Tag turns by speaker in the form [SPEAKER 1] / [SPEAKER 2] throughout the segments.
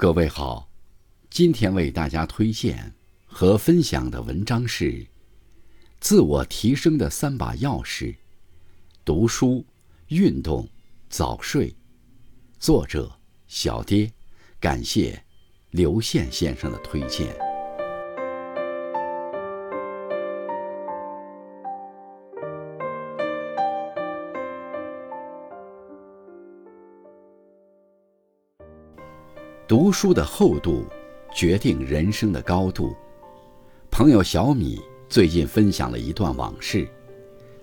[SPEAKER 1] 各位好，今天为大家推荐和分享的文章是《自我提升的三把钥匙》，读书、运动、早睡。作者：小爹，感谢刘宪先生的推荐。读书的厚度，决定人生的高度。朋友小米最近分享了一段往事。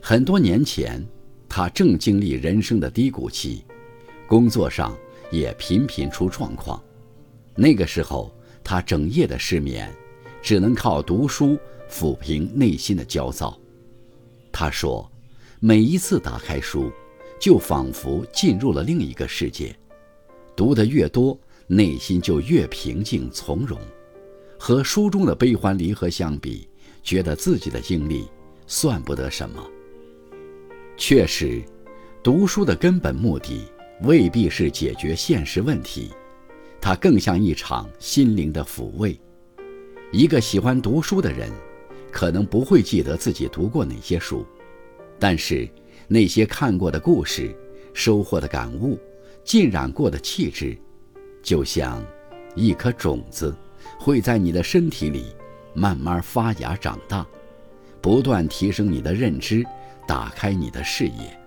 [SPEAKER 1] 很多年前，他正经历人生的低谷期，工作上也频频出状况。那个时候，他整夜的失眠，只能靠读书抚平内心的焦躁。他说：“每一次打开书，就仿佛进入了另一个世界。读得越多。”内心就越平静从容，和书中的悲欢离合相比，觉得自己的经历算不得什么。确实，读书的根本目的未必是解决现实问题，它更像一场心灵的抚慰。一个喜欢读书的人，可能不会记得自己读过哪些书，但是那些看过的故事、收获的感悟、浸染过的气质。就像一颗种子，会在你的身体里慢慢发芽长大，不断提升你的认知，打开你的视野。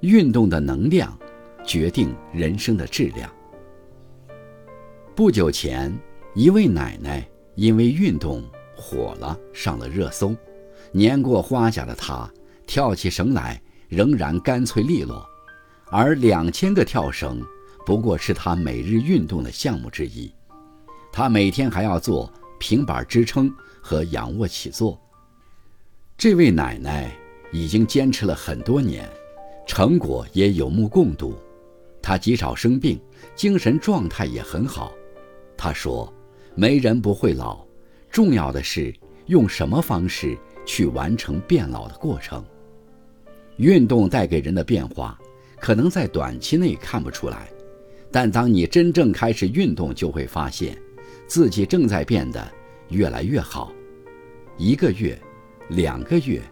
[SPEAKER 1] 运动的能量决定人生的质量。不久前，一位奶奶因为运动火了，上了热搜。年过花甲的她，跳起绳来仍然干脆利落，而两千个跳绳。不过是他每日运动的项目之一，他每天还要做平板支撑和仰卧起坐。这位奶奶已经坚持了很多年，成果也有目共睹。她极少生病，精神状态也很好。她说：“没人不会老，重要的是用什么方式去完成变老的过程。运动带给人的变化，可能在短期内看不出来。”但当你真正开始运动，就会发现，自己正在变得越来越好。一个月、两个月、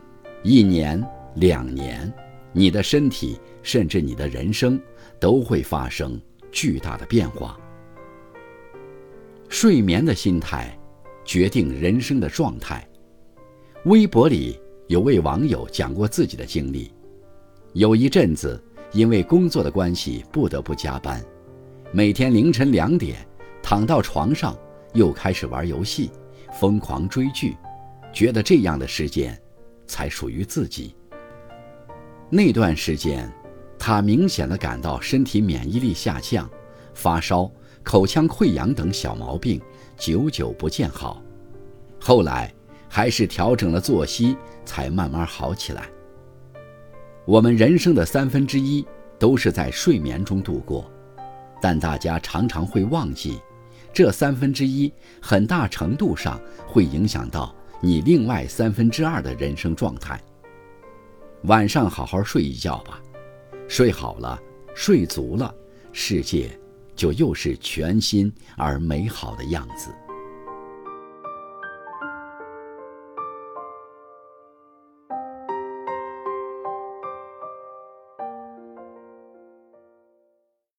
[SPEAKER 1] 一年、两年，你的身体甚至你的人生都会发生巨大的变化。睡眠的心态决定人生的状态。微博里有位网友讲过自己的经历：有一阵子因为工作的关系，不得不加班。每天凌晨两点，躺到床上，又开始玩游戏，疯狂追剧，觉得这样的时间，才属于自己。那段时间，他明显的感到身体免疫力下降，发烧、口腔溃疡等小毛病久久不见好。后来还是调整了作息，才慢慢好起来。我们人生的三分之一都是在睡眠中度过。但大家常常会忘记，这三分之一很大程度上会影响到你另外三分之二的人生状态。晚上好好睡一觉吧，睡好了，睡足了，世界就又是全新而美好的样子。